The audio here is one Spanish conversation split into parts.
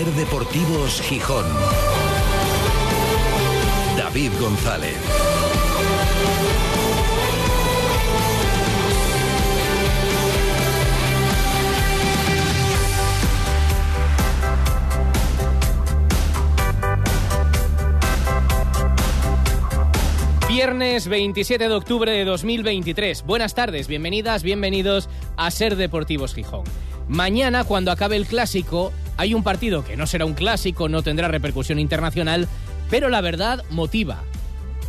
Ser Deportivos Gijón. David González. Viernes 27 de octubre de 2023. Buenas tardes, bienvenidas, bienvenidos a Ser Deportivos Gijón. Mañana, cuando acabe el clásico, hay un partido que no será un clásico, no tendrá repercusión internacional, pero la verdad motiva.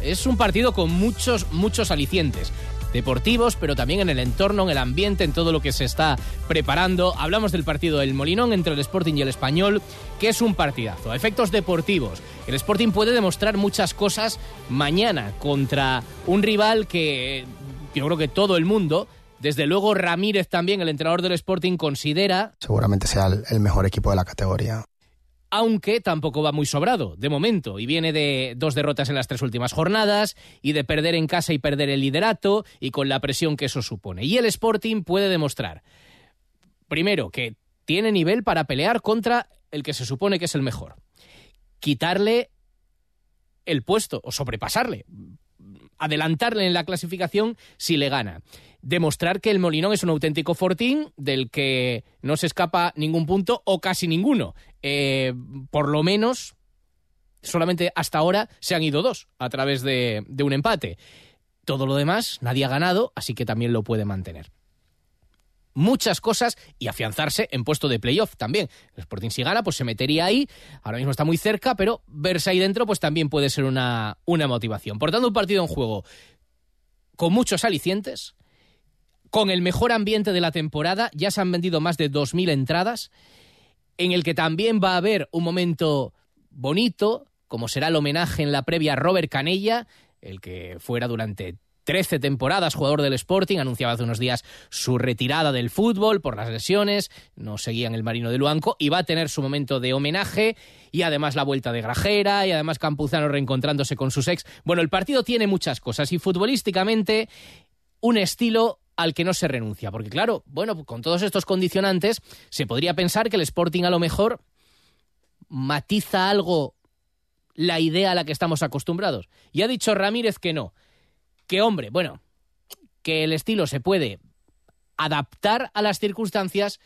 Es un partido con muchos, muchos alicientes deportivos, pero también en el entorno, en el ambiente, en todo lo que se está preparando. Hablamos del partido del Molinón entre el Sporting y el Español, que es un partidazo. Efectos deportivos, el Sporting puede demostrar muchas cosas mañana contra un rival que yo creo que todo el mundo desde luego Ramírez también, el entrenador del Sporting, considera... Seguramente sea el mejor equipo de la categoría aunque tampoco va muy sobrado de momento y viene de dos derrotas en las tres últimas jornadas y de perder en casa y perder el liderato y con la presión que eso supone. Y el Sporting puede demostrar, primero, que tiene nivel para pelear contra el que se supone que es el mejor. Quitarle el puesto o sobrepasarle, adelantarle en la clasificación si le gana demostrar que el Molinón es un auténtico fortín del que no se escapa ningún punto o casi ninguno. Eh, por lo menos, solamente hasta ahora se han ido dos a través de, de un empate. Todo lo demás, nadie ha ganado, así que también lo puede mantener muchas cosas y afianzarse en puesto de playoff también. El Sporting si gana, pues se metería ahí. Ahora mismo está muy cerca, pero verse ahí dentro, pues también puede ser una, una motivación. Por tanto, un partido en juego con muchos alicientes, con el mejor ambiente de la temporada. Ya se han vendido más de 2.000 entradas, en el que también va a haber un momento bonito, como será el homenaje en la previa a Robert Canella, el que fuera durante 13 temporadas jugador del Sporting, anunciaba hace unos días su retirada del fútbol por las lesiones, no seguía en el Marino de Luanco y va a tener su momento de homenaje y además la vuelta de Grajera y además Campuzano reencontrándose con sus ex. Bueno, el partido tiene muchas cosas y futbolísticamente un estilo al que no se renuncia. Porque claro, bueno, con todos estos condicionantes, se podría pensar que el Sporting a lo mejor matiza algo la idea a la que estamos acostumbrados. Y ha dicho Ramírez que no. Que hombre, bueno, que el estilo se puede adaptar a las circunstancias,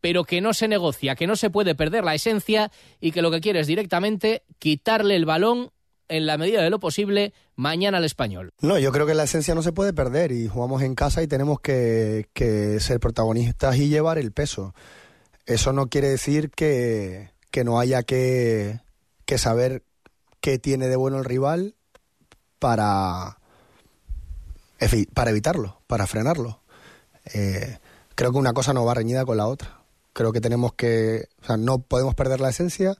pero que no se negocia, que no se puede perder la esencia y que lo que quiere es directamente quitarle el balón en la medida de lo posible mañana al español. No, yo creo que la esencia no se puede perder y jugamos en casa y tenemos que, ser protagonistas y llevar el peso. Eso no quiere decir que, no haya que, saber qué tiene de bueno el rival para, para evitarlo, para frenarlo. Eh, creo que una cosa no va reñida con la otra. Creo que tenemos que, o sea, no podemos perder la esencia,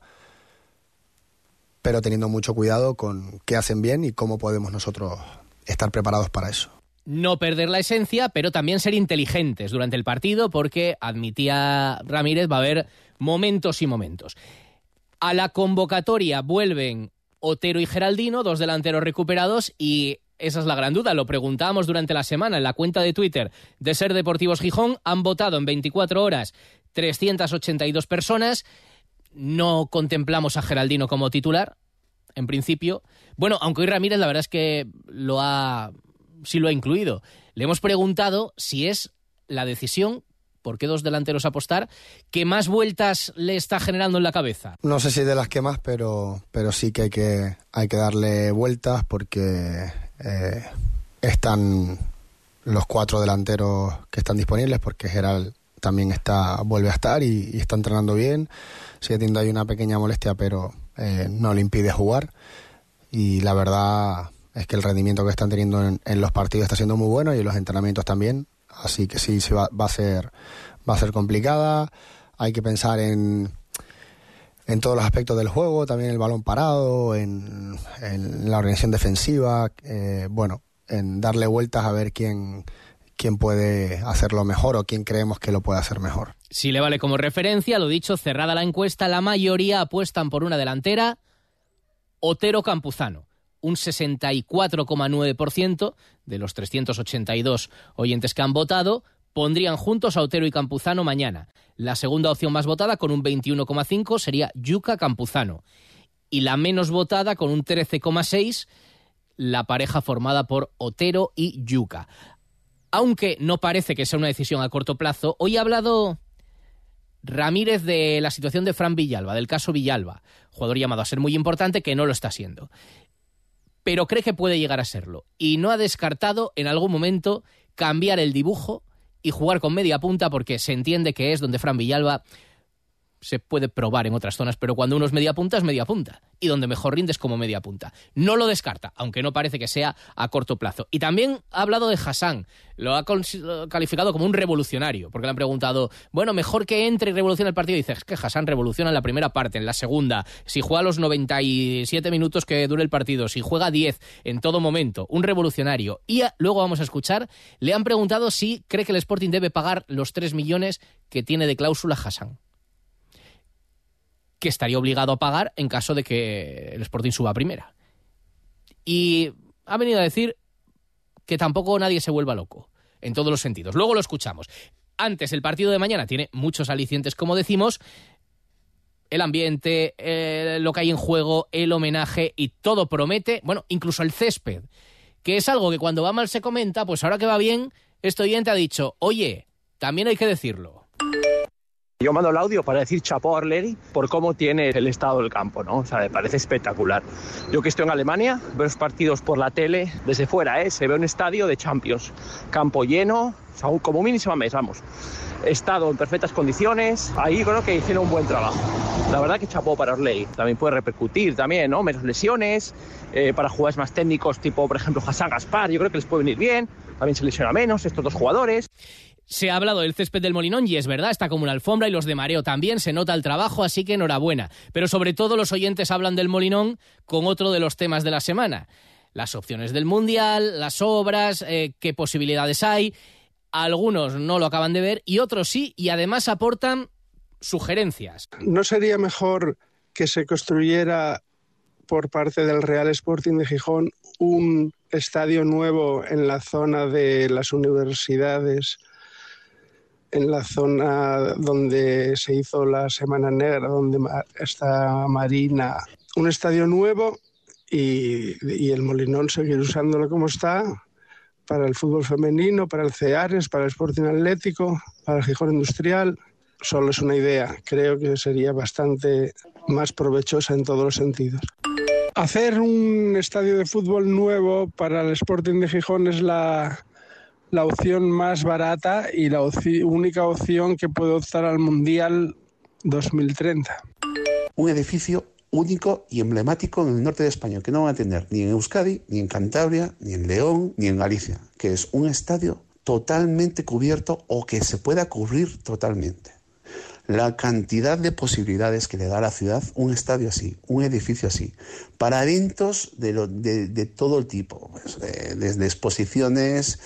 pero teniendo mucho cuidado con qué hacen bien y cómo podemos nosotros estar preparados para eso. No perder la esencia, pero también ser inteligentes durante el partido, porque admitía Ramírez, va a haber momentos y momentos. A la convocatoria vuelven Otero y Geraldino, dos delanteros recuperados, y esa es la gran duda. Lo preguntábamos durante la semana en la cuenta de Twitter de Ser Deportivos Gijón. Han votado en 24 horas 382 personas no contemplamos a Geraldino como titular, en principio. Bueno, aunque hoy Ramírez la verdad es que lo ha, sí lo ha incluido. Le hemos preguntado si es la decisión ¿por qué dos delanteros apostar? ¿Qué más vueltas le está generando en la cabeza? No sé si de las que más, pero, pero sí que hay, que hay que darle vueltas porque eh, están los cuatro delanteros que están disponibles, porque Gerald también está vuelve a estar y, está entrenando bien sigue teniendo ahí una pequeña molestia, pero eh, no le impide jugar. Y la verdad es que el rendimiento que están teniendo en, los partidos está siendo muy bueno y en los entrenamientos también. Así que sí, sí va, a ser va a ser complicada. Hay que pensar en, en todos los aspectos del juego, también el balón parado, en, la organización defensiva, eh, bueno, en darle vueltas a ver quién, quién puede hacerlo mejor o quién creemos que lo puede hacer mejor. Si le vale como referencia, lo dicho, cerrada la encuesta, la mayoría apuestan por una delantera, Otero Campuzano. Un 64,9% de los 382 oyentes que han votado pondrían juntos a Otero y Campuzano mañana. La segunda opción más votada, con un 21,5, sería Yuca Campuzano. Y la menos votada, con un 13,6, la pareja formada por Otero y Yuca. Aunque no parece que sea una decisión a corto plazo, hoy ha hablado Ramírez de la situación de Fran Villalba, del caso Villalba, jugador llamado a ser muy importante que no lo está siendo. Pero cree que puede llegar a serlo. Y no ha descartado en algún momento cambiar el dibujo y jugar con media punta porque se entiende que es donde Fran Villalba se puede probar en otras zonas, pero cuando uno es media punta es media punta y donde mejor rinde es como media punta. No lo descarta, aunque no parece que sea a corto plazo. Y también ha hablado de Hassan, lo ha calificado como un revolucionario, porque le han preguntado, bueno, mejor que entre y revolucione el partido. Y dice, es que Hassan revoluciona en la primera parte, en la segunda, si juega los 97 minutos que dure el partido, si juega 10 en todo momento, un revolucionario. Y luego vamos a escuchar, le han preguntado si cree que el Sporting debe pagar los 3 millones que tiene de cláusula Hassan que estaría obligado a pagar en caso de que el Sporting suba a primera. Y ha venido a decir que tampoco nadie se vuelva loco, en todos los sentidos. Luego lo escuchamos. Antes, el partido de mañana tiene muchos alicientes, como decimos, el ambiente, eh, lo que hay en juego, el homenaje y todo promete, bueno, incluso el césped, que es algo que cuando va mal se comenta, pues ahora que va bien, este oyente ha dicho, oye, también hay que decirlo. Yo mando el audio para decir chapó a Arleri por cómo tiene el estado del campo, ¿no? O sea, me parece espectacular. Yo que estoy en Alemania, veo los partidos por la tele desde fuera, ¿eh? Se ve un estadio de Champions. Campo lleno, como mínimo mes, vamos. Estado en perfectas condiciones. Ahí creo que hicieron un buen trabajo. La verdad que chapó para Arleri. También puede repercutir también, ¿no? Menos lesiones, eh, para jugadores más técnicos, tipo, por ejemplo, Hassan Gaspar. Yo creo que les puede venir bien. También se lesiona menos estos dos jugadores. Se ha hablado del césped del Molinón y es verdad, está como una alfombra y los de mareo también, se nota el trabajo, así que enhorabuena. Pero sobre todo los oyentes hablan del Molinón con otro de los temas de la semana. Las opciones del Mundial, las obras, eh, qué posibilidades hay. Algunos no lo acaban de ver y otros sí, y además aportan sugerencias. ¿No sería mejor que se construyera por parte del Real Sporting de Gijón un estadio nuevo en la zona de las universidades? En la zona donde se hizo la Semana Negra, donde está Marina, un estadio nuevo y, el Molinón seguir usándolo como está para el fútbol femenino, para el CEARES, para el Sporting Atlético, para el Gijón Industrial. Solo es una idea, creo que sería bastante más provechosa en todos los sentidos. Hacer un estadio de fútbol nuevo para el Sporting de Gijón es la, la opción más barata y la única opción que puede optar al Mundial 2030. Un edificio único y emblemático en el norte de España, que no van a tener ni en Euskadi, ni en Cantabria, ni en León, ni en Galicia, que es un estadio totalmente cubierto o que se pueda cubrir totalmente. La cantidad de posibilidades que le da a la ciudad un estadio así, un edificio así, para eventos de, todo el tipo, pues, desde exposiciones,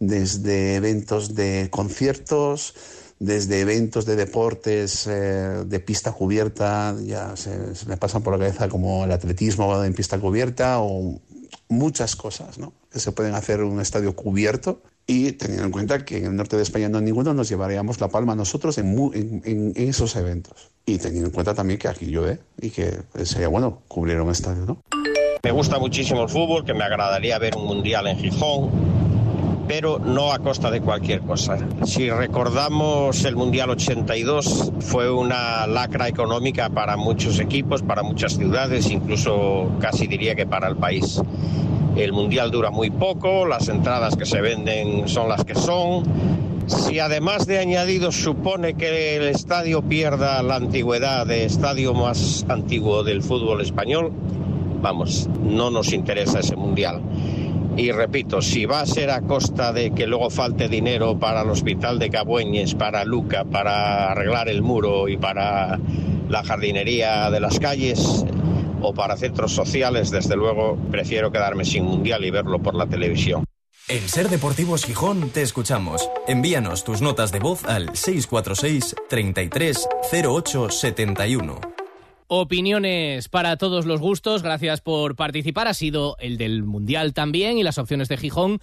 desde eventos de conciertos, desde eventos de deportes eh, de pista cubierta, ya se, me pasan por la cabeza como el atletismo en pista cubierta o muchas cosas ¿no? que se pueden hacer en un estadio cubierto y teniendo en cuenta que en el norte de España no ninguno nos llevaríamos la palma nosotros en, en, esos eventos y teniendo en cuenta también que aquí llueve y que sería bueno cubrir un estadio. ¿no? Me gusta muchísimo el fútbol, que me agradaría ver un mundial en Gijón pero no a costa de cualquier cosa. Si recordamos el Mundial 82, fue una lacra económica para muchos equipos, para muchas ciudades, incluso casi diría que para el país. El Mundial dura muy poco, las entradas que se venden son las que son. Si además de añadido supone que el estadio pierda la antigüedad de estadio más antiguo del fútbol español, vamos, no nos interesa ese Mundial. Y repito, si va a ser a costa de que luego falte dinero para el hospital de Cabueñes, para Luca, para arreglar el muro y para la jardinería de las calles o para centros sociales, desde luego prefiero quedarme sin mundial y verlo por la televisión. En Ser Deportivos Gijón te escuchamos. Envíanos tus notas de voz al 646 33 08 71. Opiniones para todos los gustos. Gracias por participar. Ha sido el del Mundial también y las opciones de Gijón.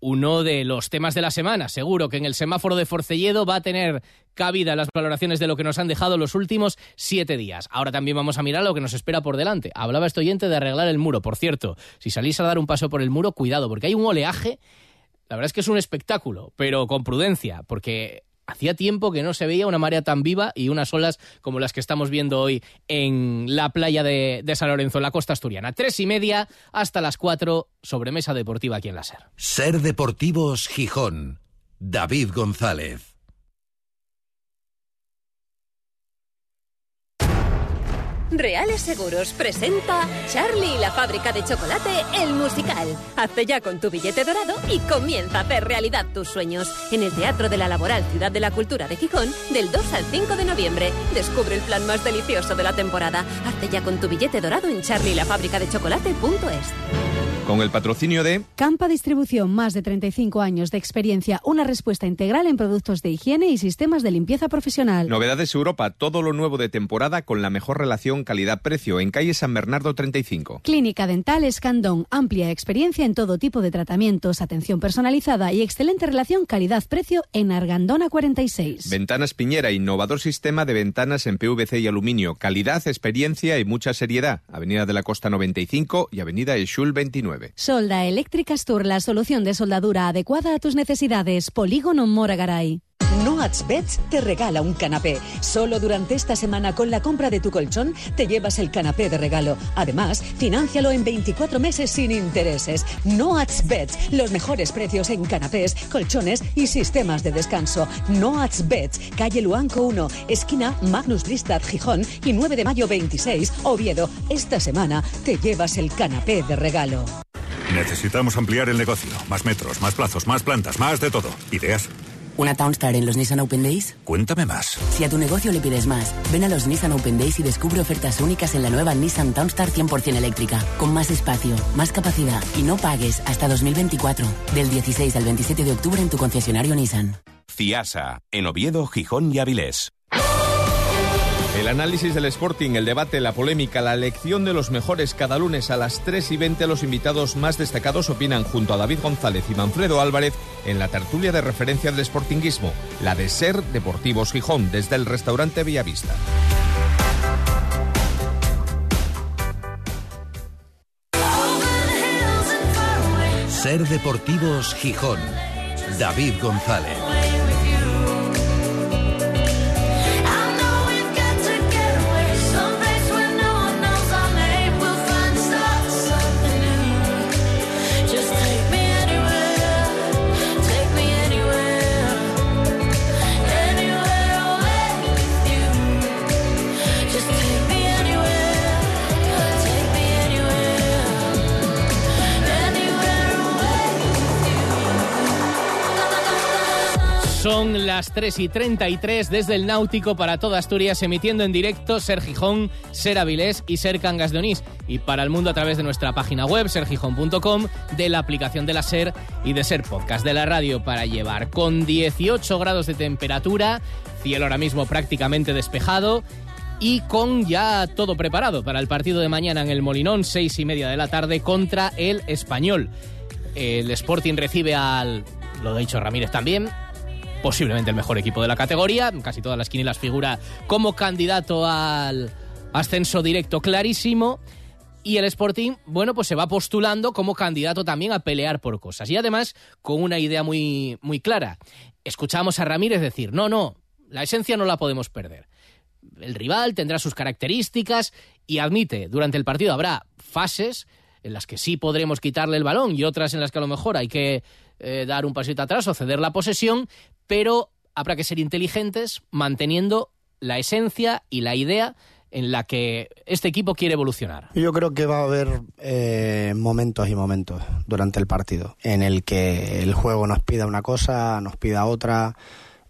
uno de los temas de la semana. Seguro que en el semáforo de Forcelledo va a tener cabida las valoraciones de lo que nos han dejado los últimos siete días. Ahora también vamos a mirar lo que nos espera por delante. Hablaba este oyente de arreglar el muro. Por cierto, si salís a dar un paso por el muro, cuidado, porque hay un oleaje. La verdad es que es un espectáculo, pero con prudencia, porque Hacía tiempo que no se veía una marea tan viva y unas olas como las que estamos viendo hoy en la playa de, San Lorenzo, en la costa asturiana. Tres y media hasta las cuatro, sobremesa deportiva aquí en la SER. Ser Deportivos Gijón. David González. Reales Seguros presenta Charlie y la fábrica de chocolate, el musical. Hazte ya con tu billete dorado y comienza a hacer realidad tus sueños. En el Teatro de la Laboral Ciudad de la Cultura de Gijón, del 2 al 5 de noviembre. Descubre el plan más delicioso de la temporada. Hazte ya con tu billete dorado en charlielafabricadechocolate.es. Con el patrocinio de Campa Distribución, más de 35 años de experiencia, una respuesta integral en productos de higiene y sistemas de limpieza profesional. Novedades Europa, todo lo nuevo de temporada con la mejor relación calidad-precio en calle San Bernardo 35. Clínica Dental Escandón, amplia experiencia en todo tipo de tratamientos, atención personalizada y excelente relación calidad-precio en Argandona 46. Ventanas Piñera, innovador sistema de ventanas en PVC y aluminio, calidad, experiencia y mucha seriedad. Avenida de la Costa 95 y Avenida Eshul 29. Solda Eléctrica Astur, la solución de soldadura adecuada a tus necesidades. Polígono Moragaray. Beds te regala un canapé. Solo durante esta semana con la compra de tu colchón te llevas el canapé de regalo. Además, financialo en 24 meses sin intereses. Noats Beds, los mejores precios en canapés, colchones y sistemas de descanso. Beds, calle Luanco 1, esquina Magnus Listad Gijón y 9 de mayo 26, Oviedo. Esta semana te llevas el canapé de regalo. Necesitamos ampliar el negocio. Más metros, más plazos, más plantas, más de todo. ¿Ideas? ¿Una Townstar en los Nissan Open Days? Cuéntame más. Si a tu negocio le pides más, ven a los Nissan Open Days y descubre ofertas únicas en la nueva Nissan Townstar 100% eléctrica, con más espacio, más capacidad y no pagues hasta 2024, del 16 al 27 de octubre en tu concesionario Nissan. CIASA, en Oviedo, Gijón y Avilés. El análisis del Sporting, el debate, la polémica, la elección de los mejores cada lunes a las 3 y 20 los invitados más destacados opinan junto a David González y Manfredo Álvarez en la tertulia de referencia del Sportinguismo, la de Ser Deportivos Gijón, desde el restaurante Villavista. Ser Deportivos Gijón, David González. Las 3 y 33 desde el Náutico para toda Asturias, emitiendo en directo Ser Gijón, Ser Avilés y Ser Cangas de Onís. Y para el mundo a través de nuestra página web, sergijón.com, de la aplicación de la Ser y de Ser Podcast de la radio para llevar con 18 grados de temperatura, cielo ahora mismo prácticamente despejado y con ya todo preparado para el partido de mañana en el Molinón, seis y media de la tarde, contra el Español. El Sporting recibe al, lo ha dicho Ramírez también, posiblemente el mejor equipo de la categoría. Casi todas las quinielas figura como candidato al ascenso directo clarísimo. Y el Sporting, bueno, pues se va postulando como candidato también a pelear por cosas. Y además con una idea muy, muy clara. Escuchamos a Ramírez decir, no, no, la esencia no la podemos perder. El rival tendrá sus características y admite, durante el partido habrá fases en las que sí podremos quitarle el balón y otras en las que a lo mejor hay que eh, dar un pasito atrás o ceder la posesión, pero habrá que ser inteligentes manteniendo la esencia y la idea en la que este equipo quiere evolucionar. Yo creo que va a haber eh, momentos y momentos durante el partido en el que el juego nos pida una cosa, nos pida otra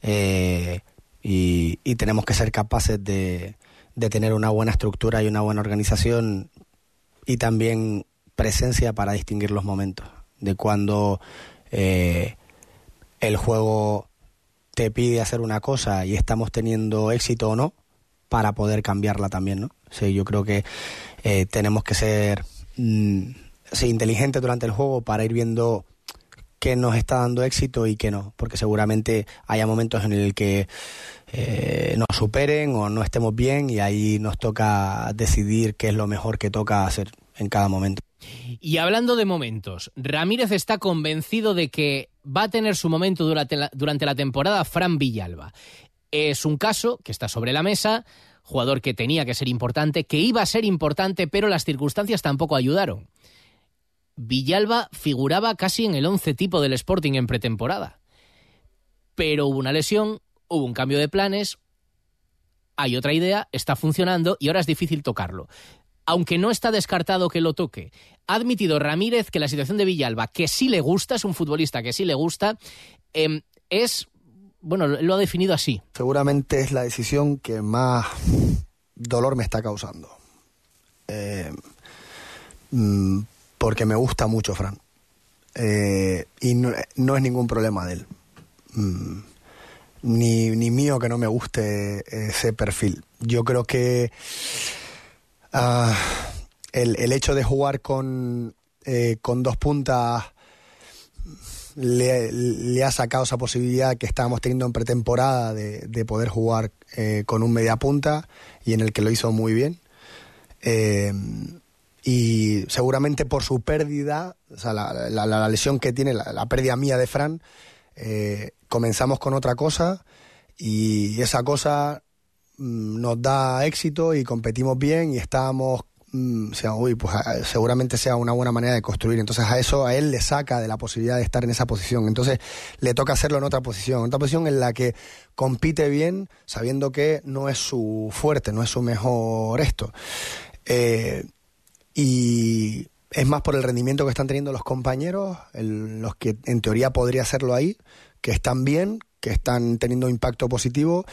eh, y, tenemos que ser capaces de, de tener una buena estructura y una buena organización y también presencia para distinguir los momentos de cuando eh, el juego te pide hacer una cosa y estamos teniendo éxito o no para poder cambiarla también, ¿no? Sí, yo creo que eh, tenemos que ser mm, inteligentes durante el juego para ir viendo que nos está dando éxito y que no, porque seguramente haya momentos en el que eh, nos superen o no estemos bien y ahí nos toca decidir qué es lo mejor que toca hacer en cada momento. Y hablando de momentos, Ramírez está convencido de que va a tener su momento durante la, temporada Fran Villalba. Es un caso que está sobre la mesa, jugador que tenía que ser importante, que iba a ser importante, pero las circunstancias tampoco ayudaron. Villalba figuraba casi en el once tipo del Sporting en pretemporada. Pero hubo una lesión, hubo un cambio de planes, hay otra idea, está funcionando y ahora es difícil tocarlo. Aunque no está descartado que lo toque, ha admitido Ramírez que la situación de Villalba, que sí le gusta, es un futbolista que sí le gusta, em, es, bueno, lo ha definido así. Seguramente es la decisión que más dolor me está causando. Eh, mm, porque me gusta mucho Fran. Eh, y no, es ningún problema de él. Mm, ni, ni, mío que no me guste ese perfil. Yo creo que uh, el, el, hecho de jugar con, eh, con dos puntas le, ha sacado esa posibilidad que estábamos teniendo en pretemporada de, de poder jugar eh, con un media punta y en el que lo hizo muy bien. Eh, y seguramente por su pérdida, o sea, la, la, la lesión que tiene, la, pérdida mía de Fran, eh, comenzamos con otra cosa y esa cosa nos da éxito y competimos bien y estábamos mm, o sea, uy, pues seguramente sea una buena manera de construir. Entonces a eso a él le saca de la posibilidad de estar en esa posición. Entonces le toca hacerlo en otra posición, en otra posición en la que compite bien, sabiendo que no es su fuerte, no es su mejor esto. Eh, y es más por el rendimiento que están teniendo los compañeros, los que en teoría podría hacerlo ahí, que están bien, que están teniendo impacto positivo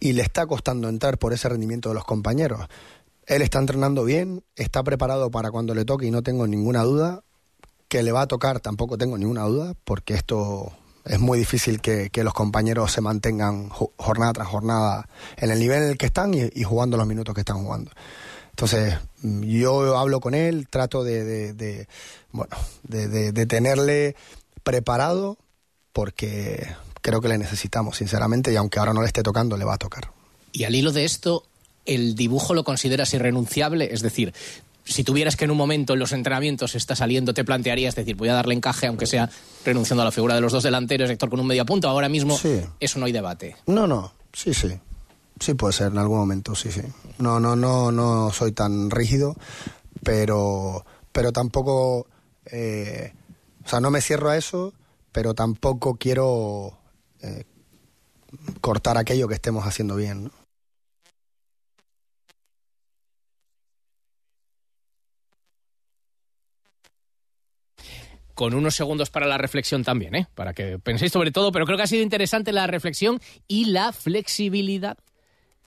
y le está costando entrar por ese rendimiento de los compañeros. Él está entrenando bien, está preparado para cuando le toque y no tengo ninguna duda. Que le va a tocar tampoco tengo ninguna duda, porque esto es muy difícil que, los compañeros se mantengan jornada tras jornada en el nivel en el que están y jugando los minutos que están jugando. Entonces, yo hablo con él, trato de, bueno, de, tenerle preparado porque creo que le necesitamos, sinceramente, y aunque ahora no le esté tocando, le va a tocar. Y al hilo de esto, ¿el dibujo lo consideras irrenunciable? Es decir, si tuvieras que en un momento en los entrenamientos está saliendo, te plantearías decir, voy a darle encaje, aunque sea renunciando a la figura de los dos delanteros, Héctor con un medio punto, ahora mismo eso no hay debate. No, no, sí, sí. Sí puede ser en algún momento, sí, sí. No, no, no, no soy tan rígido, pero, pero tampoco, eh, o sea, no me cierro a eso, pero tampoco quiero eh, cortar aquello que estemos haciendo bien. ¿no? con unos segundos para la reflexión también, ¿eh? para que penséis sobre todo, pero creo que ha sido interesante la reflexión y la flexibilidad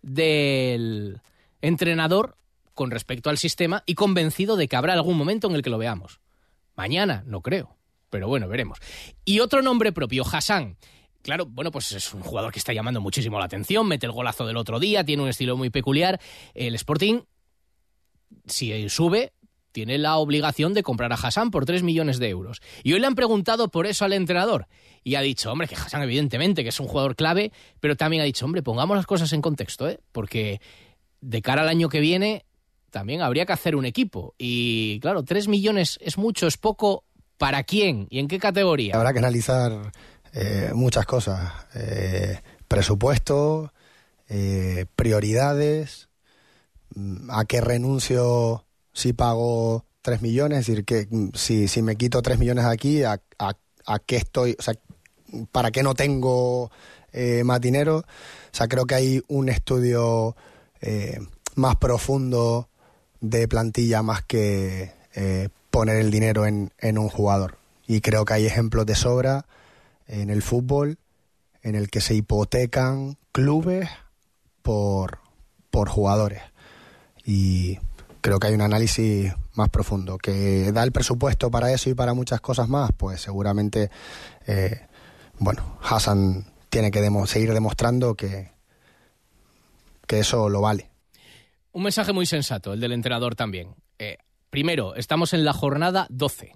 del entrenador con respecto al sistema y convencido de que habrá algún momento en el que lo veamos. Mañana, no creo, pero bueno, veremos. Y otro nombre propio, Hassan. Claro, bueno, pues es un jugador que está llamando muchísimo la atención, mete el golazo del otro día, tiene un estilo muy peculiar. El Sporting, si sube, tiene la obligación de comprar a Hassan por 3 millones de euros. Y hoy le han preguntado por eso al entrenador. Y ha dicho, hombre, que Hassan evidentemente que es un jugador clave, pero también ha dicho, hombre, pongamos las cosas en contexto, ¿eh? porque de cara al año que viene también habría que hacer un equipo. Y claro, 3 millones es mucho, es poco. ¿Para quién y en qué categoría? Habrá que analizar eh, muchas cosas. Eh, presupuesto, eh, prioridades, mm, a qué renuncio si pago 3 millones, es decir, que mm, si, si me quito 3 millones aquí, ¿a, a, qué estoy, o sea, para qué no tengo eh, más dinero? O sea, creo que hay un estudio eh, más profundo de plantilla más que poner el dinero en, en un jugador. Y creo que hay ejemplos de sobra en el fútbol en el que se hipotecan clubes por, por jugadores. Y creo que hay un análisis más profundo. Que da el presupuesto para eso y para muchas cosas más, pues seguramente, eh, bueno, Hassan tiene que seguir demostrando que, que eso lo vale. Un mensaje muy sensato, el del entrenador también. Eh, primero, estamos en la jornada 12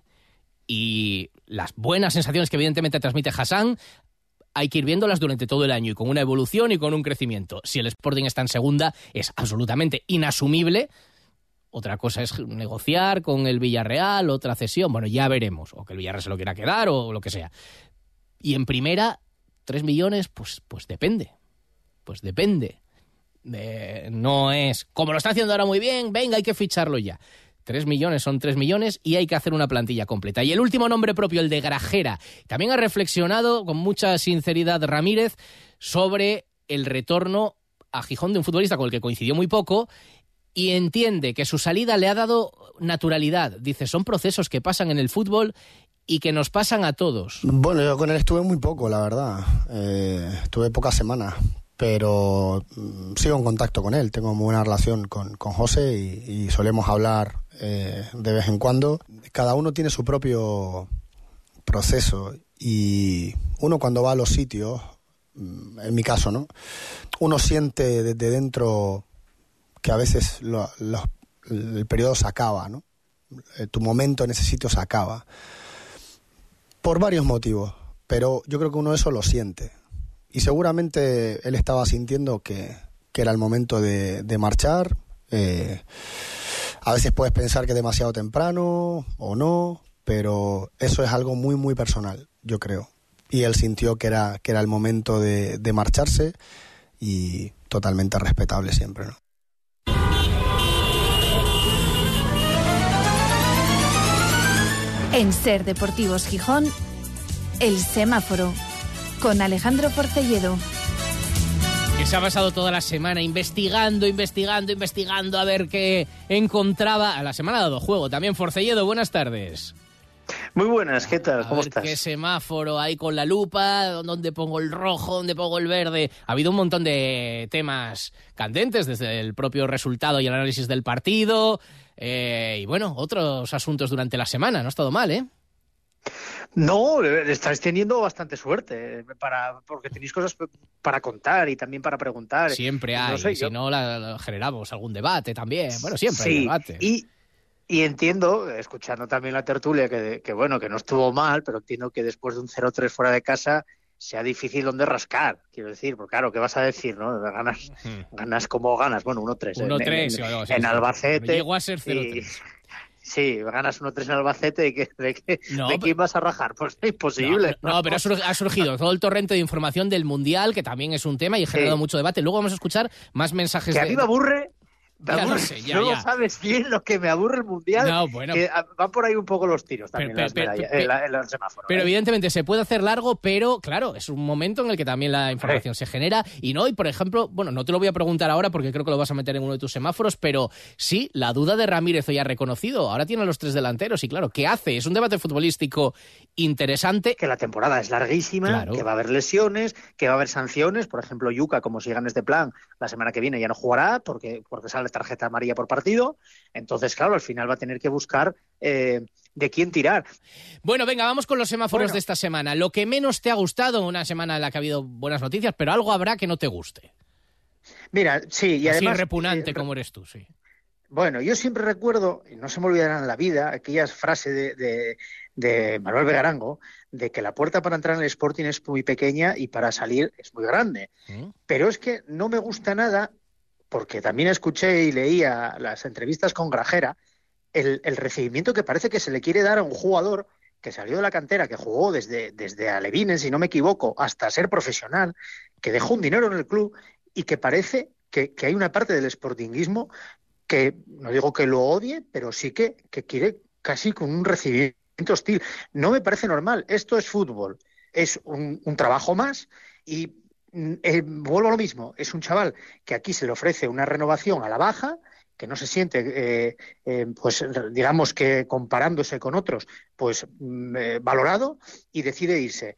y las buenas sensaciones que evidentemente transmite Hassan hay que ir viéndolas durante todo el año y con una evolución y con un crecimiento. Si el Sporting está en segunda, es absolutamente inasumible. Otra cosa es negociar con el Villarreal, otra cesión. Bueno, ya veremos. O que el Villarreal se lo quiera quedar o lo que sea. Y en primera, tres millones, pues, pues depende. Pues depende. no es como lo está haciendo ahora muy bien, venga, hay que ficharlo ya. Tres millones son tres millones y hay que hacer una plantilla completa. Y el último nombre propio, el de Grajera. También ha reflexionado con mucha sinceridad Ramírez sobre el retorno a Gijón de un futbolista con el que coincidió muy poco y entiende que su salida le ha dado naturalidad. Dice, son procesos que pasan en el fútbol y que nos pasan a todos. Bueno, yo con él estuve muy poco, la verdad. Eh, estuve pocas semanas, pero mm, sigo en contacto con él. Tengo muy buena relación con, con José y solemos hablar eh, de vez en cuando. Cada uno tiene su propio proceso y uno cuando va a los sitios, mm, en mi caso, ¿no? Uno siente desde dentro que a veces el periodo se acaba, ¿no? Eh, tu momento en ese sitio se acaba. Por varios motivos, pero yo creo que uno eso lo siente. Y seguramente él estaba sintiendo que, era el momento de, marchar. Eh, a veces puedes pensar que es demasiado temprano o no, pero eso es algo muy, muy personal, yo creo. Y él sintió que era, que era el momento de, de marcharse y totalmente respetable siempre, ¿no? En Ser Deportivos Gijón, El Semáforo, con Alejandro Porcelledo que se ha pasado toda la semana investigando, investigando, investigando a ver qué encontraba. A la semana ha dado juego también. Forcelledo, buenas tardes. Muy buenas, ¿qué tal? ¿Cómo estás? ¿Qué semáforo ahí con la lupa? ¿Dónde pongo el rojo? ¿Dónde pongo el verde? Ha habido un montón de temas candentes desde el propio resultado y el análisis del partido. Eh, y bueno, otros asuntos durante la semana. No ha estado mal, ¿eh? No, estáis teniendo bastante suerte, para, porque tenéis cosas para contar y también para preguntar. Siempre hay, si no la, generamos algún debate también. Bueno, siempre hay debate. Y, y entiendo, escuchando también la tertulia, que, que bueno, que no estuvo mal, pero entiendo que después de un 0-3 fuera de casa sea difícil donde rascar, quiero decir, porque claro, ¿qué vas a decir, no? Ganas, ganas como ganas, bueno, 1-3. 1-3, en, en, Albacete. Llegó a ser 0-3. Sí, ganas 1-3 en Albacete y que, de, que, ¿de quién vas a rajar? Pues es imposible. No, pero ha surgido todo el torrente de información del Mundial, que también es un tema y ha generado mucho debate. Luego vamos a escuchar más mensajes. Que a mí me aburre no sabes bien lo que me aburre el mundial. No, bueno. Que van por ahí un poco los tiros también pero, en, el semáforo. Pero ¿eh? evidentemente se puede hacer largo, pero claro, es un momento en el que también la información se genera. Y no, y por ejemplo, bueno, no te lo voy a preguntar ahora porque creo que lo vas a meter en uno de tus semáforos, pero sí, la duda de Ramírez hoy ha reconocido. Ahora tiene a los tres delanteros y claro, ¿qué hace? Es un debate futbolístico interesante. Que la temporada es larguísima, que va a haber lesiones, que va a haber sanciones. Por ejemplo, Yuca, como sigan este plan, la semana que viene ya no jugará porque, porque sale tarjeta amarilla por partido. Entonces, claro, al final va a tener que buscar eh, de quién tirar. Bueno, venga, vamos con los semáforos de esta semana. Lo que menos te ha gustado, una semana en la que ha habido buenas noticias, pero algo habrá que no te guste. Mira, sí, y Así además... repugnante eh, como eres tú, sí. Bueno, yo siempre recuerdo, y no se me olvidarán en la vida, aquellas frases de, de, Manuel Begarango, de que la puerta para entrar en el Sporting es muy pequeña y para salir es muy grande. ¿Mm? Pero es que no me gusta nada porque también escuché y leía las entrevistas con Grajera, el, recibimiento que parece que se le quiere dar a un jugador que salió de la cantera, que jugó desde, desde Alevines, si no me equivoco, hasta ser profesional, que dejó un dinero en el club y que parece que, hay una parte del sportinguismo que, no digo que lo odie, pero sí que, que quiere casi con un recibimiento hostil. No me parece normal. Esto es fútbol. Es un, un trabajo más y eh, vuelvo a lo mismo, es un chaval que aquí se le ofrece una renovación a la baja, que no se siente, eh, eh, pues digamos que comparándose con otros, pues mm, valorado y decide irse.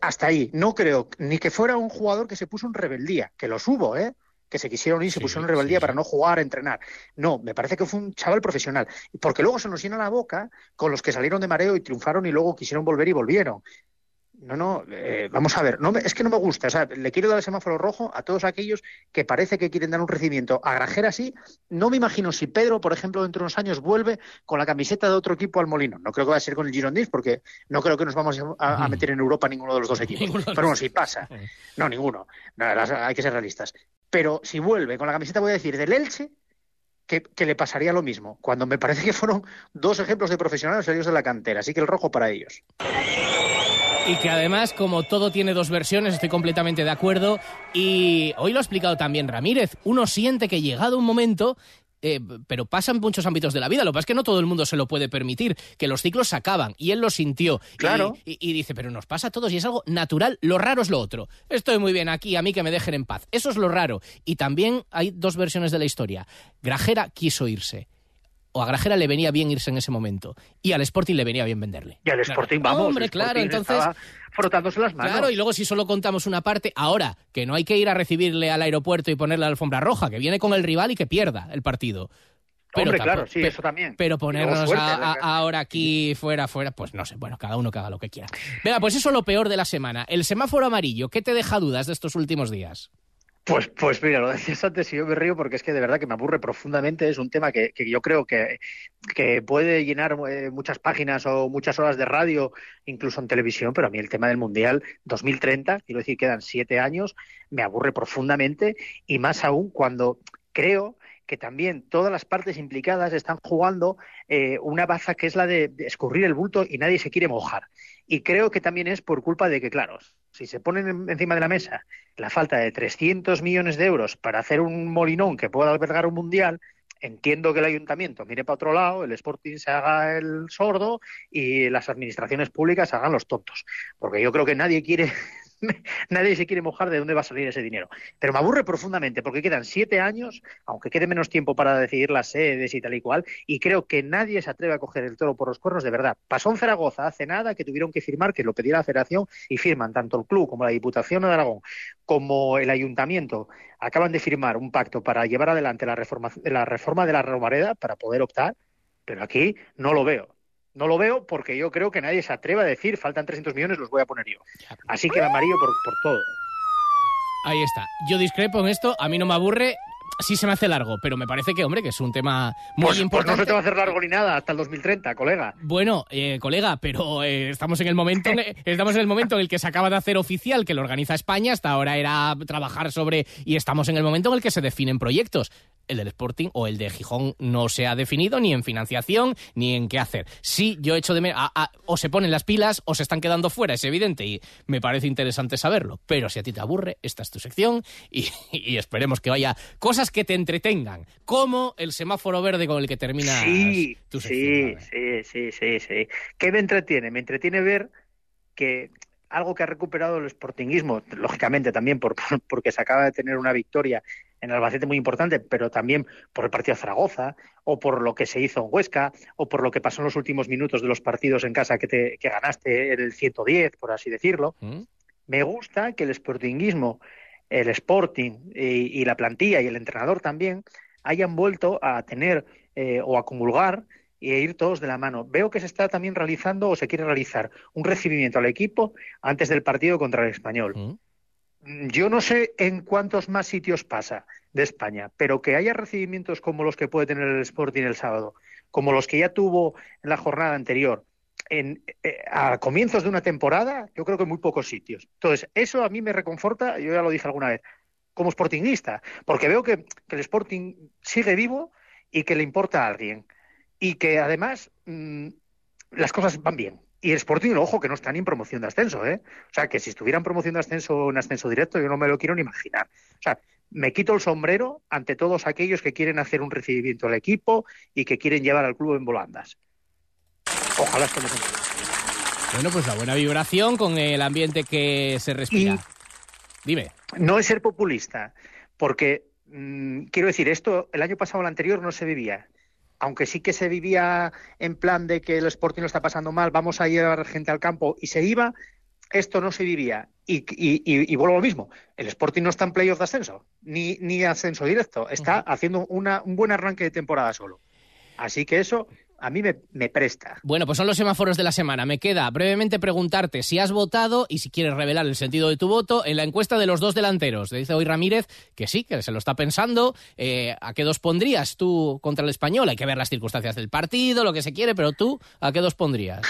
Hasta ahí, no creo ni que fuera un jugador que se puso en rebeldía, que los hubo, ¿eh? que se quisieron ir, se pusieron en rebeldía para no jugar, entrenar. No, me parece que fue un chaval profesional. Porque luego se nos llena la boca con los que salieron de mareo y triunfaron y luego quisieron volver y volvieron No, no, eh, vamos a ver, no me- es que no me gusta, o sea, le quiero dar el semáforo rojo a todos aquellos que parece que quieren dar un recibimiento a Grajera así. No me imagino si Pedro, por ejemplo, dentro de unos años vuelve con la camiseta de otro equipo al Molino. No creo que va a ser con el Girondins porque no creo que nos vamos a, a meter en Europa ninguno de los dos equipos. Pero bueno, si pasa. No, ninguno. No, las- hay que ser realistas. Pero si vuelve con la camiseta, voy a decir, del Elche, que, que le pasaría lo mismo. Cuando me parece que fueron dos ejemplos de profesionales salidos de la cantera. Así que el rojo para ellos. Y que además, como todo tiene dos versiones, estoy completamente de acuerdo. Y hoy lo ha explicado también Ramírez. Uno siente que llegado un momento. eh, pero pasa en muchos ámbitos de la vida. Lo que pasa es que no todo el mundo se lo puede permitir, que los ciclos se acaban. Y él lo sintió. Y- Claro. Y, y dice, pero nos pasa a todos y es algo natural. Lo raro es lo otro. Estoy muy bien aquí, a mí que me dejen en paz. Eso es lo raro. Y también hay dos versiones de la historia. Grajera quiso irse. O a Grajera le venía bien irse en ese momento. Y al Sporting le venía bien venderle. Y al Sporting, vamos. Hombre, el claro, entonces. frotándose las manos. Claro, y luego si solo contamos una parte, ahora que no hay que ir a recibirle al aeropuerto y ponerle la alfombra roja, que viene con el rival y que pierda el partido. Hombre, tampoco- claro, sí, eso también. Pero ponernos suerte, a- a- de- ahora aquí, fuera, fuera, pues no sé, bueno, cada uno que haga lo que quiera. Venga, pues eso es lo peor de la semana. El semáforo amarillo, ¿qué te deja dudas de estos últimos días? Pues, pues mira, lo decías antes y yo me río porque es que de verdad que me aburre profundamente. Es un tema que, que yo creo que, que puede llenar eh, muchas páginas o muchas horas de radio, incluso en televisión, pero a mí el tema del Mundial 2030, quiero decir, quedan siete años, me aburre profundamente y más aún cuando creo que también todas las partes implicadas están jugando eh, una baza que es la de, de escurrir el bulto y nadie se quiere mojar. Y creo que también es por culpa de que, claro, si se ponen en- encima de la mesa la falta de 300 millones de euros para hacer un molinón que pueda albergar un mundial, entiendo que el ayuntamiento mire para otro lado, el Sporting se haga el sordo y las administraciones públicas hagan los tontos. Porque yo creo que nadie quiere. Nadie se quiere mojar de dónde va a salir ese dinero. Pero me aburre profundamente porque quedan siete años, aunque quede menos tiempo para decidir las sedes y tal y cual, y creo que nadie se atreve a coger el toro por los cuernos de verdad. Pasó en Zaragoza hace nada que tuvieron que firmar, que lo pedía la federación, y firman tanto el club como la Diputación de Aragón como el ayuntamiento acaban de firmar un pacto para llevar adelante la reforma, la reforma de la Romareda para poder optar, pero aquí no lo veo. No lo veo porque yo creo que nadie se atreve a decir faltan 300 millones, los voy a poner yo. Así que el amarillo por, por todo. Ahí está. Yo discrepo en esto, a mí no me aburre. Sí se me hace largo, pero me parece que, hombre, que es un tema muy Pues, pues importante. no se te va a hacer largo ni nada hasta el 2030, colega. Bueno, eh, colega, pero eh, estamos en el momento en, estamos en el momento en el que se acaba de hacer oficial que lo organiza España. Hasta ahora era trabajar sobre y estamos en el momento en el que se definen proyectos. El del Sporting o el de Gijón no se ha definido ni en financiación ni en qué hacer. Sí, yo he hecho de menos. o se ponen las pilas o se están quedando fuera, es evidente y me parece interesante saberlo. Pero si a ti te aburre, esta es tu sección y, y esperemos que vaya cosas que te entretengan, como el semáforo verde con el que terminas Sí, tu sección. sí, sí, sí, sí, sí. ¿Qué me entretiene? Me entretiene ver que algo que ha recuperado el sportinguismo, lógicamente también por, por- porque se acaba de tener una victoria en Albacete muy importante, pero también por el partido de Zaragoza, o por lo que se hizo en Huesca, o por lo que pasó en los últimos minutos de los partidos en casa que, te, que ganaste en el 110, por así decirlo. Me gusta que el sportinguismo, el Sporting y, y la plantilla y el entrenador también hayan vuelto a tener eh, o a comulgar e ir todos de la mano. Veo que se está también realizando o se quiere realizar un recibimiento al equipo antes del partido contra el español. Mm, Yo no sé en cuántos más sitios pasa de España, pero que haya recibimientos como los que puede tener el Sporting el sábado, como los que ya tuvo en la jornada anterior, en, eh, a comienzos de una temporada, yo creo que en muy pocos sitios. Entonces, eso a mí me reconforta, yo ya lo dije alguna vez, como sportinguista, porque veo que, que el Sporting sigue vivo y que le importa a alguien. Y que además mm, las cosas van bien. Y el Sporting, ojo, que no está ni en promoción de ascenso, ¿eh? O sea, que si estuviera en promoción de ascenso o en ascenso directo, yo no me lo quiero ni imaginar. O sea, me quito el sombrero ante todos aquellos que quieren hacer un recibimiento al equipo y que quieren llevar al club en volandas. Ojalá estemos en Bueno, pues la buena vibración con el ambiente que se respira. Dime. No es ser populista, porque mm, quiero decir, esto el año pasado o el anterior no se vivía. Aunque sí que se vivía en plan de que el Sporting lo está pasando mal, vamos a llevar gente al campo y se iba, esto no se vivía. Y, y, y- y vuelvo a lo mismo, el Sporting no está en playoff de ascenso, ni, ni ascenso directo, está haciendo una, un buen arranque de temporada solo. Así que eso a mí me, me, presta. Bueno, pues son los semáforos de la semana. Me queda brevemente preguntarte si has votado y si quieres revelar el sentido de tu voto en la encuesta de los dos delanteros. Dice hoy Ramírez que sí, que se lo está pensando. Eh, ¿A qué dos pondrías tú contra el español? Hay que ver las circunstancias del partido, lo que se quiere, pero tú, ¿a qué dos pondrías?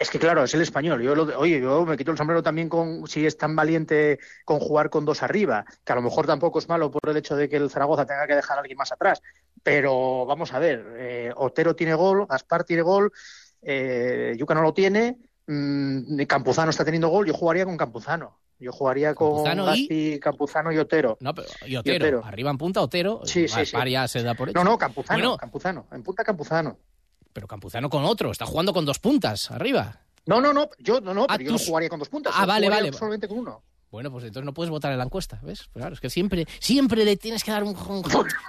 Es que claro, es el español. Yo lo, oye, yo me quito el sombrero también con si es tan valiente con jugar con dos arriba, que a lo mejor tampoco es malo por el hecho de que el Zaragoza tenga que dejar a alguien más atrás. Pero vamos a ver, eh, Otero tiene gol, Gaspar tiene gol, eh, Yuca no lo tiene, mmm, Campuzano está teniendo gol, yo jugaría con Campuzano. Yo jugaría con Gaspi, Campuzano y Otero. No, pero y Otero, y Otero. arriba en punta Otero, sí, sí, sí. ya se da por hecho. No, no, Campuzano, bueno, Campuzano, en punta Campuzano. Pero Campuzano con otro, está jugando con dos puntas arriba. No, no, no, yo no, no, pero yo no jugaría con dos puntas. Ah, vale, vale. Solamente con uno. Bueno, pues entonces no puedes votar en la encuesta, ¿ves? Pues claro, es que siempre, siempre le tienes que dar un, un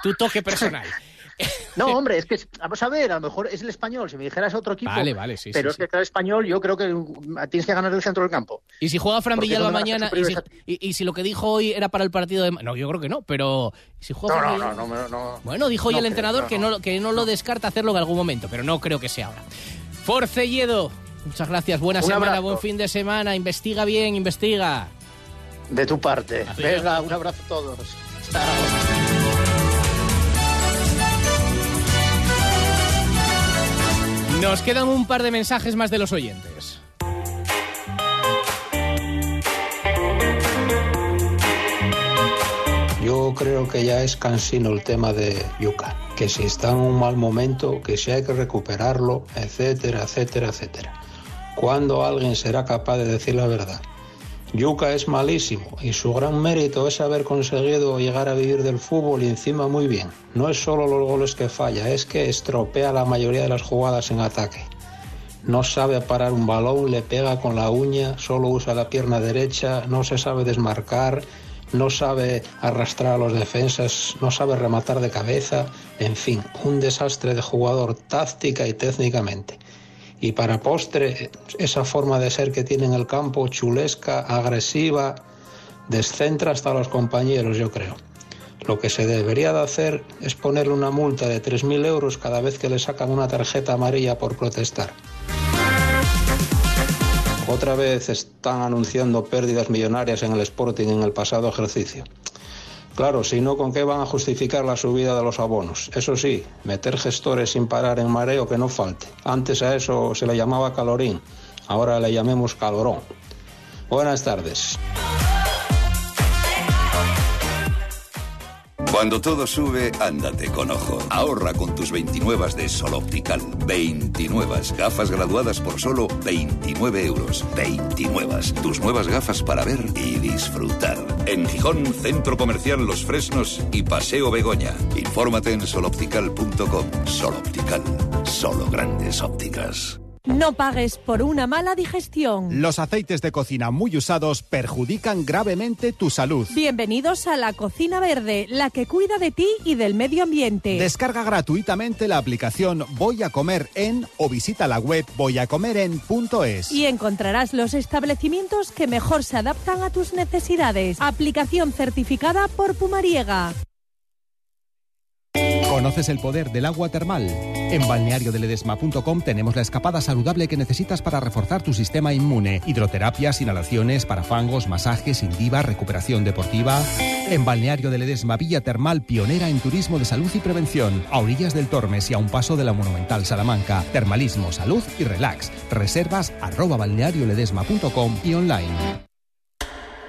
tu toque personal. No, hombre, es que vamos a ver, a lo mejor es el español. Si me dijeras otro equipo, vale, vale, sí, pero sí, es que cada español, yo creo que tienes que ganar el centro del campo. Y si juega Fran Villalba mañana, y si, y, y si, lo que dijo hoy era para el partido de, no, yo creo que no, pero si juega no, no, no, no, no, bueno, dijo hoy el entrenador que no, que no lo descarta hacerlo en algún momento, pero no creo que sea ahora. Forcelledo, muchas gracias, buena Un semana, abrazo. buen fin de semana, investiga bien, investiga. De tu parte. Venga, un abrazo a todos. Chao. Nos quedan un par de mensajes más de los oyentes. Yo creo que ya es cansino el tema de Yuca, que si está en un mal momento, que si hay que recuperarlo, etcétera, etcétera, etcétera. ¿Cuándo alguien será capaz de decir la verdad? Yuca es malísimo y su gran mérito es haber conseguido llegar a vivir del fútbol y encima muy bien. No es solo los goles que falla, es que estropea la mayoría de las jugadas en ataque. No sabe parar un balón, le pega con la uña, solo usa la pierna derecha, no se sabe desmarcar, no sabe arrastrar a los defensas, no sabe rematar de cabeza, en fin, un desastre de jugador táctica y técnicamente. Y para postre, esa forma de ser que tiene en el campo, chulesca, agresiva, descentra hasta los compañeros, yo creo. Lo que se debería de hacer es ponerle una multa de 3.000 euros cada vez que le sacan una tarjeta amarilla por protestar. Otra vez están anunciando pérdidas millonarias en el Sporting en el pasado ejercicio. Claro, si no, ¿con qué van a justificar la subida de los abonos? Eso sí, meter gestores sin parar en mareo que no falte. Antes a eso se le llamaba calorín, ahora le llamemos calorón. Buenas tardes. Cuando todo sube, ándate con ojo. Ahorra con tus 29 de Sol Optical. 29 gafas graduadas por solo 29 euros. 29. Tus nuevas gafas para ver y disfrutar. En Gijón, Centro Comercial Los Fresnos y Paseo Begoña. Infórmate en soloptical.com. Sol Optical. Solo grandes ópticas. No pagues por una mala digestión. Los aceites de cocina muy usados perjudican gravemente tu salud. Bienvenidos a la Cocina Verde, la que cuida de ti y del medio ambiente. Descarga gratuitamente la aplicación Voy a comer en o visita la web voyacomeren.es. Y encontrarás los establecimientos que mejor se adaptan a tus necesidades. Aplicación certificada por Pumariega. ¿Conoces el poder del agua termal? En balneariodeledesma.com tenemos la escapada saludable que necesitas para reforzar tu sistema inmune. Hidroterapias, inhalaciones para fangos, masajes, indiva, recuperación deportiva. En Balneario de Ledesma, Villa Termal, pionera en turismo de salud y prevención. A orillas del Tormes y a un paso de la Monumental Salamanca. Termalismo, salud y relax. Reservas arroba balnearioledesma.com y online.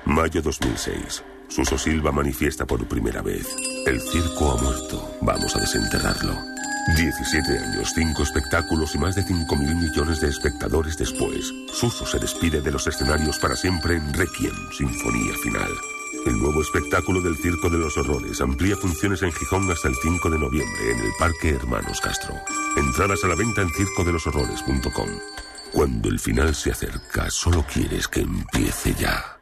Mayo 2006. Suso Silva manifiesta por primera vez. El circo ha muerto. Vamos a desenterrarlo. 17 años, 5 espectáculos y más de 5 mil millones de espectadores después. Suso se despide de los escenarios para siempre en Requiem, Sinfonía Final. El nuevo espectáculo del Circo de los Horrores amplía funciones en Gijón hasta el 5 de noviembre en el Parque Hermanos Castro. Entradas a la venta en circodeloshorrores.com. Cuando el final se acerca, solo quieres que empiece ya.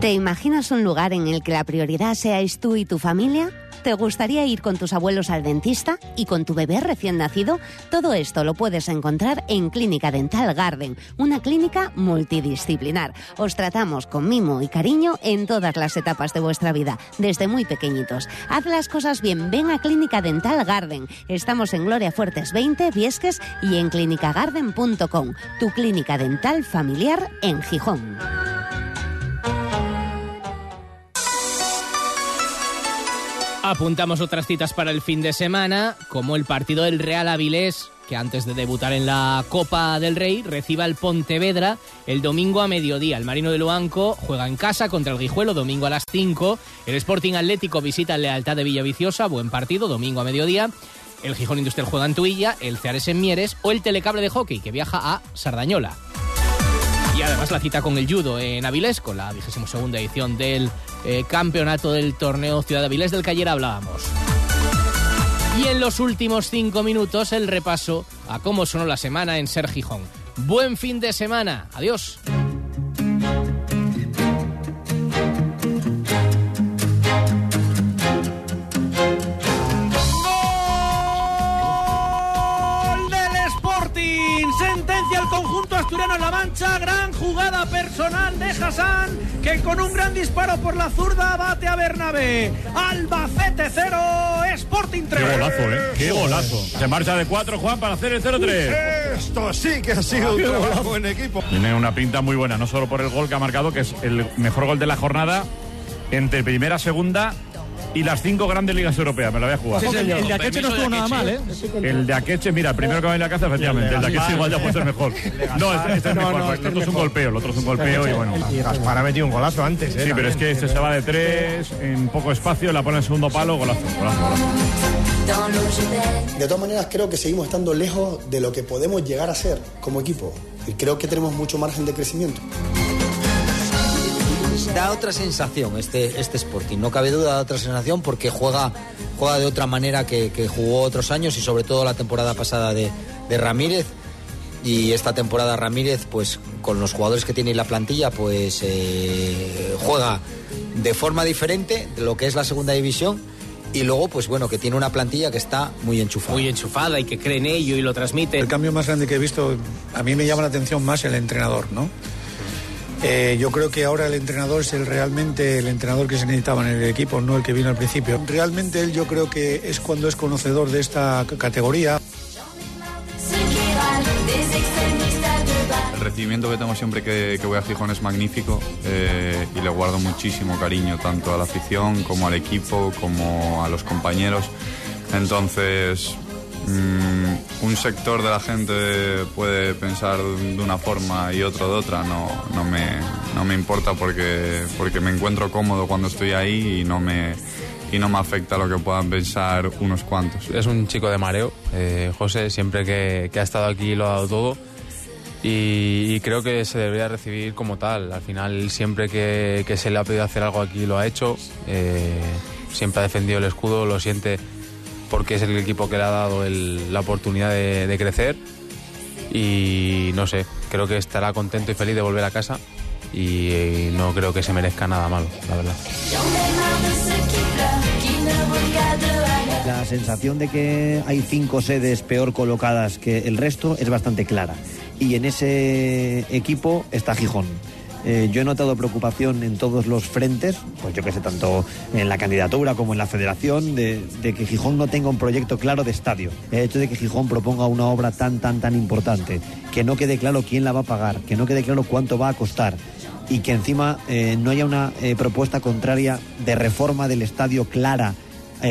¿Te imaginas un lugar en el que la prioridad seáis tú y tu familia? ¿Te gustaría ir con tus abuelos al dentista y con tu bebé recién nacido? Todo esto lo puedes encontrar en Clínica Dental Garden, una clínica multidisciplinar. Os tratamos con mimo y cariño en todas las etapas de vuestra vida, desde muy pequeñitos. Haz las cosas bien, ven a Clínica Dental Garden. Estamos en Gloria Fuertes 20, Viesques y en clinicagarden.com, tu clínica dental familiar en Gijón. Apuntamos otras citas para el fin de semana, como el partido del Real Avilés, que antes de debutar en la Copa del Rey reciba el Pontevedra el domingo a mediodía. El Marino de Luanco juega en casa contra el Guijuelo domingo a las 5. El Sporting Atlético visita el Lealtad de Villaviciosa, buen partido, domingo a mediodía. El Gijón Industrial juega en Tuilla, el Ceares en Mieres o el Telecable de Hockey, que viaja a Sardañola. Y además la cita con el judo en Avilés, con la 22 edición del eh, campeonato del torneo Ciudad Avilés del que ayer hablábamos. Y en los últimos cinco minutos el repaso a cómo sonó la semana en Ser Gijón. Buen fin de semana. Adiós. Conjunto asturiano la mancha. Personal de Hassan, que con un gran disparo por la zurda bate a Bernabé. Albacete 0, Sporting 3. Qué golazo, ¿eh? Qué golazo. Se marcha de 4, Juan, para hacer el 0-3. Esto sí que ha sido un trabajo en equipo. Tiene una pinta muy buena, no solo por el gol que ha marcado, que es el mejor gol de la jornada, entre primera, segunda y las cinco grandes ligas europeas. Me lo voy a jugar. Sí. El de Akeche no estuvo nada mal, ¿eh? El de Akeche, mira, el primero que va en la casa, efectivamente. El de Akeche igual ya puede ser mejor. No, este, este es mejor. no, porque este el otro es un golpeo, el otro es un golpeo y bueno. Y Gaspar ha metido un golazo antes, ¿eh? Sí, pero es que este se va de tres, en poco espacio, la pone en segundo palo, golazo, golazo, golazo. De todas maneras, creo que seguimos estando lejos de lo que podemos llegar a ser como equipo. Y creo que tenemos mucho margen de crecimiento. Da otra sensación este, este Sporting, no cabe duda, da otra sensación porque juega, juega de otra manera que, que jugó otros años y sobre todo la temporada pasada de, de Ramírez. Y esta temporada Ramírez, pues con los jugadores que tiene en la plantilla, pues eh, juega de forma diferente de lo que es la segunda división. Y luego, pues bueno, que tiene una plantilla que está muy enchufada. Muy enchufada y que cree en ello y lo transmite. El cambio más grande que he visto, a mí me llama la atención más el entrenador, ¿no? Eh, yo creo que ahora el entrenador es el realmente el entrenador que se necesitaba en el equipo, no el que vino al principio. Realmente él yo creo que es cuando es conocedor de esta categoría. El recibimiento que tengo siempre que, voy a Gijón es magnífico eh, y le guardo muchísimo cariño tanto a la afición como al equipo como a los compañeros. Entonces, un sector de la gente puede pensar de una forma y otro de otra. No, no, me, no me importa porque, porque me encuentro cómodo cuando estoy ahí y no me, y no me afecta lo que puedan pensar unos cuantos. Es un chico de mareo, eh, José, siempre que, ha estado aquí lo ha dado todo y, creo que se debería recibir como tal. Al final, siempre que, que se le ha pedido hacer algo aquí lo ha hecho, eh, siempre ha defendido el escudo, lo siente porque es el equipo que le ha dado la oportunidad de, de crecer y no sé, creo que estará contento y feliz de volver a casa y, eh, no creo que se merezca nada malo, la verdad. La sensación de que hay cinco sedes peor colocadas que el resto es bastante clara. Y en ese equipo está Gijón. Eh, yo he notado preocupación en todos los frentes, pues yo que sé, tanto en la candidatura como en la federación, de, de que Gijón no tenga un proyecto claro de estadio. El hecho de que Gijón proponga una obra tan, tan, tan importante, que no quede claro quién la va a pagar, que no quede claro cuánto va a costar y que encima eh, no haya una eh, propuesta contraria de reforma del estadio clara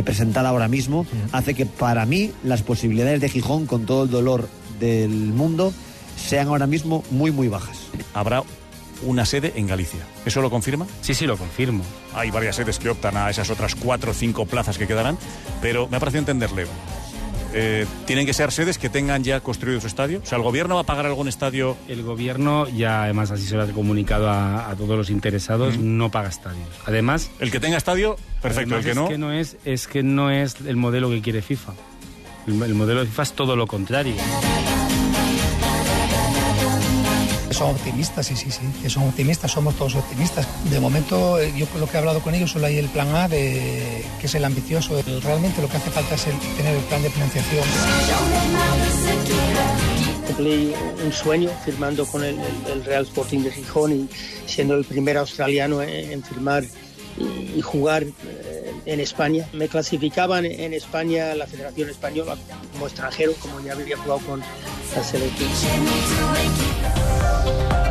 presentada ahora mismo, hace que para mí las posibilidades de Gijón, con todo el dolor del mundo, sean ahora mismo muy, muy bajas. Habrá una sede en Galicia. ¿Eso lo confirma? Sí, sí, lo confirmo. Hay varias sedes que optan a esas otras cuatro o cinco plazas que quedarán, pero me ha parecido entenderle. Eh, tienen que ser sedes que tengan ya construido su estadio. O sea, ¿el gobierno va a pagar algún estadio? El gobierno, ya además así se lo ha comunicado a, a todos los interesados, no paga estadios. Además... El que tenga estadio, perfecto. El que no... Que no es, es que no es el modelo que quiere FIFA. El, el modelo de FIFA es todo lo contrario. Son optimistas, sí, sí, sí, que son optimistas, somos todos optimistas. De momento, eh, yo lo que he hablado con ellos, solo hay el plan A, de, que es el ambicioso. Realmente lo que hace falta es el, tener el plan de financiación. Cumplí un sueño firmando con el, Real Sporting de Gijón y siendo el primer australiano en, en firmar y, y jugar eh, en España. Me clasificaban en España la Federación Española como extranjero, como ya había jugado con la selección. Bye.